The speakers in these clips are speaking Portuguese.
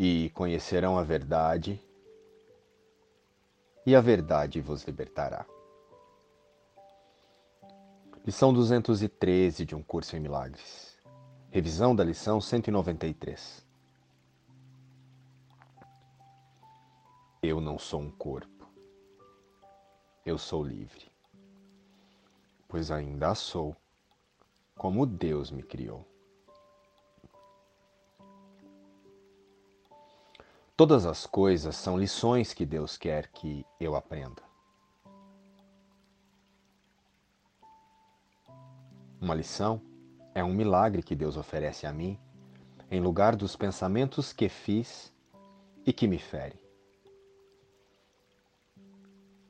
e conhecerão a verdade, e a verdade vos libertará. Lição 213 de um curso em milagres. Revisão da lição 193. Eu não sou um corpo. Eu sou livre. Pois ainda sou, como Deus me criou. Todas as coisas são lições que Deus quer que eu aprenda. Uma lição é um milagre que Deus oferece a mim em lugar dos pensamentos que fiz e que me ferem.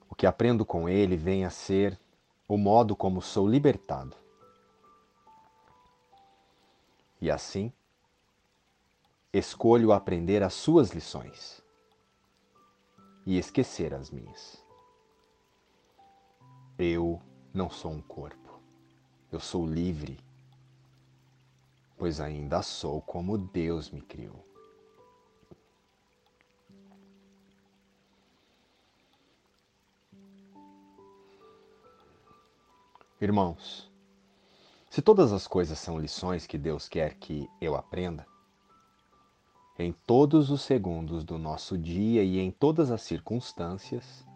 O que aprendo com ele vem a ser o modo como sou libertado. E assim, escolho aprender as suas lições e esquecer as minhas. Eu não sou um corpo, eu sou livre, pois ainda sou como Deus me criou. Irmãos, se todas as coisas são lições que Deus quer que eu aprenda, em todos os segundos do nosso dia e em todas as circunstâncias,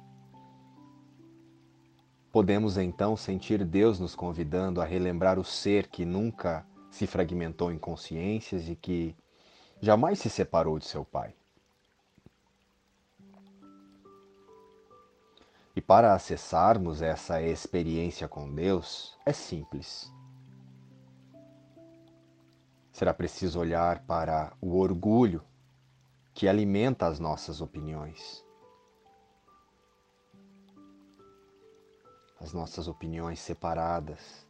podemos então sentir Deus nos convidando a relembrar o ser que nunca se fragmentou em consciências e que jamais se separou de seu Pai. E para acessarmos essa experiência com Deus, é simples será preciso olhar para o orgulho que alimenta as nossas opiniões. As nossas opiniões separadas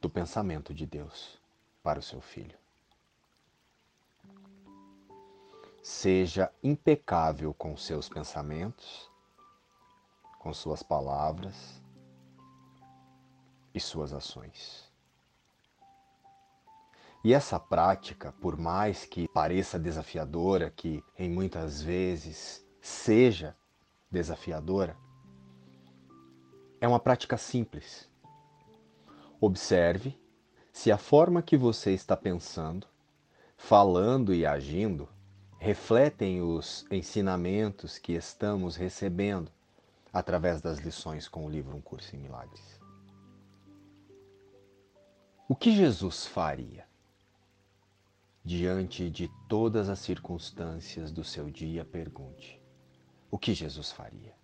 do pensamento de Deus para o seu filho. Seja impecável com seus pensamentos, com suas palavras e suas ações. E essa prática, por mais que pareça desafiadora, que em muitas vezes seja desafiadora, é uma prática simples. Observe se a forma que você está pensando, falando e agindo refletem os ensinamentos que estamos recebendo através das lições com o livro Um Curso em Milagres. O que Jesus faria? Diante de todas as circunstâncias do seu dia, pergunte: o que Jesus faria?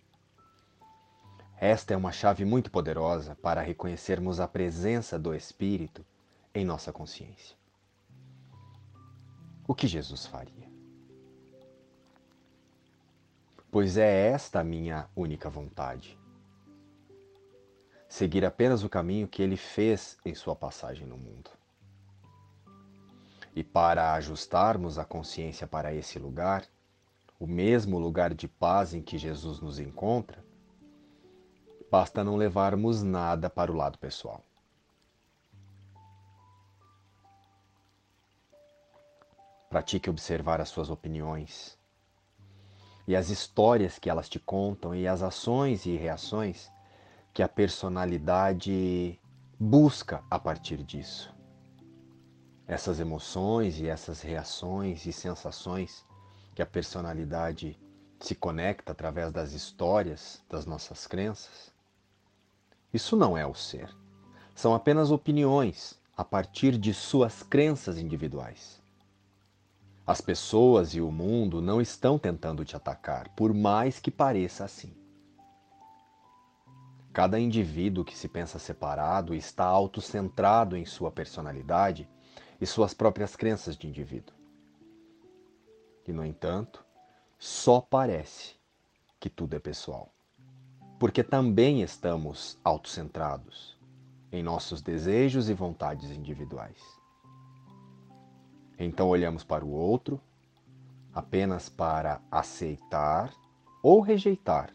Esta é uma chave muito poderosa para reconhecermos a presença do Espírito em nossa consciência. O que Jesus faria? Pois é esta a minha única vontade. Seguir apenas o caminho que ele fez em sua passagem no mundo. E para ajustarmos a consciência para esse lugar, o mesmo lugar de paz em que Jesus nos encontra, basta não levarmos nada para o lado pessoal. Pratique observar as suas opiniões e as histórias que elas te contam e as ações e reações que a personalidade busca a partir disso essas emoções e essas reações e sensações que a personalidade se conecta através das histórias das nossas crenças? Isso não é o ser. São apenas opiniões a partir de suas crenças individuais. As pessoas e o mundo não estão tentando te atacar, por mais que pareça assim. Cada indivíduo que se pensa separado está autocentrado em sua personalidade e suas próprias crenças de indivíduo. E, no entanto, só parece que tudo é pessoal, porque também estamos autocentrados em nossos desejos e vontades individuais. Então olhamos para o outro apenas para aceitar ou rejeitar,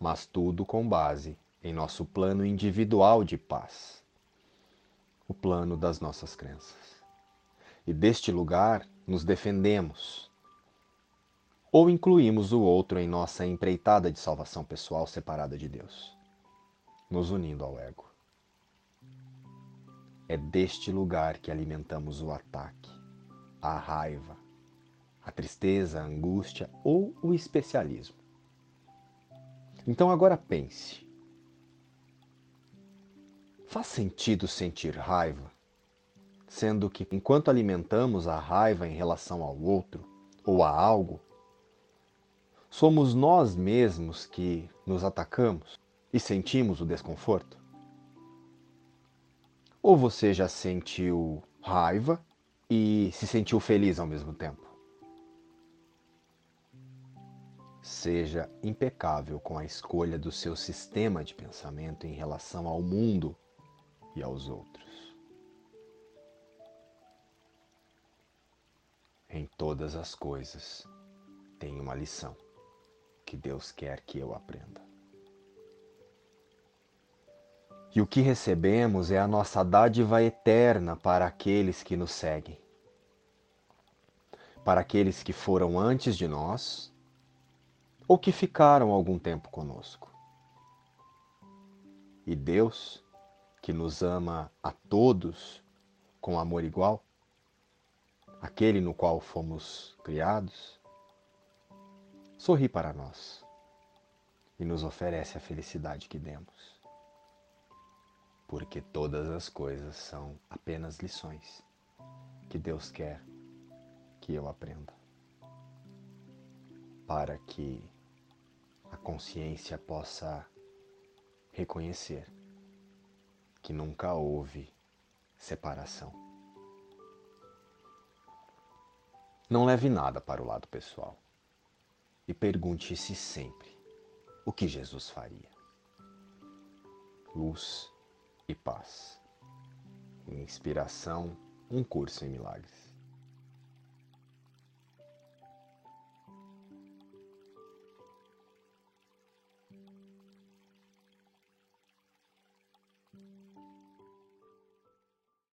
mas tudo com base em nosso plano individual de paz o plano das nossas crenças. E deste lugar nos defendemos ou incluímos o outro em nossa empreitada de salvação pessoal separada de Deus, nos unindo ao ego. É deste lugar que alimentamos o ataque, a raiva, a tristeza, a angústia ou o especialismo. Então agora pense: faz sentido sentir raiva, sendo que enquanto alimentamos a raiva em relação ao outro ou a algo, somos nós mesmos que nos atacamos e sentimos o desconforto? Ou você já sentiu raiva e se sentiu feliz ao mesmo tempo? Seja impecável com a escolha do seu sistema de pensamento em relação ao mundo e aos outros. Em todas as coisas tem uma lição que Deus quer que eu aprenda. E o que recebemos é a nossa dádiva eterna para aqueles que nos seguem, para aqueles que foram antes de nós ou que ficaram algum tempo conosco. E Deus, que nos ama a todos com amor igual, aquele no qual fomos criados, sorri para nós e nos oferece a felicidade que demos. Porque todas as coisas são apenas lições que Deus quer que eu aprenda, para que a consciência possa reconhecer que nunca houve separação. Não leve nada para o lado pessoal e pergunte-se sempre o que Jesus faria. Luz e paz. Inspiração, um curso em milagres.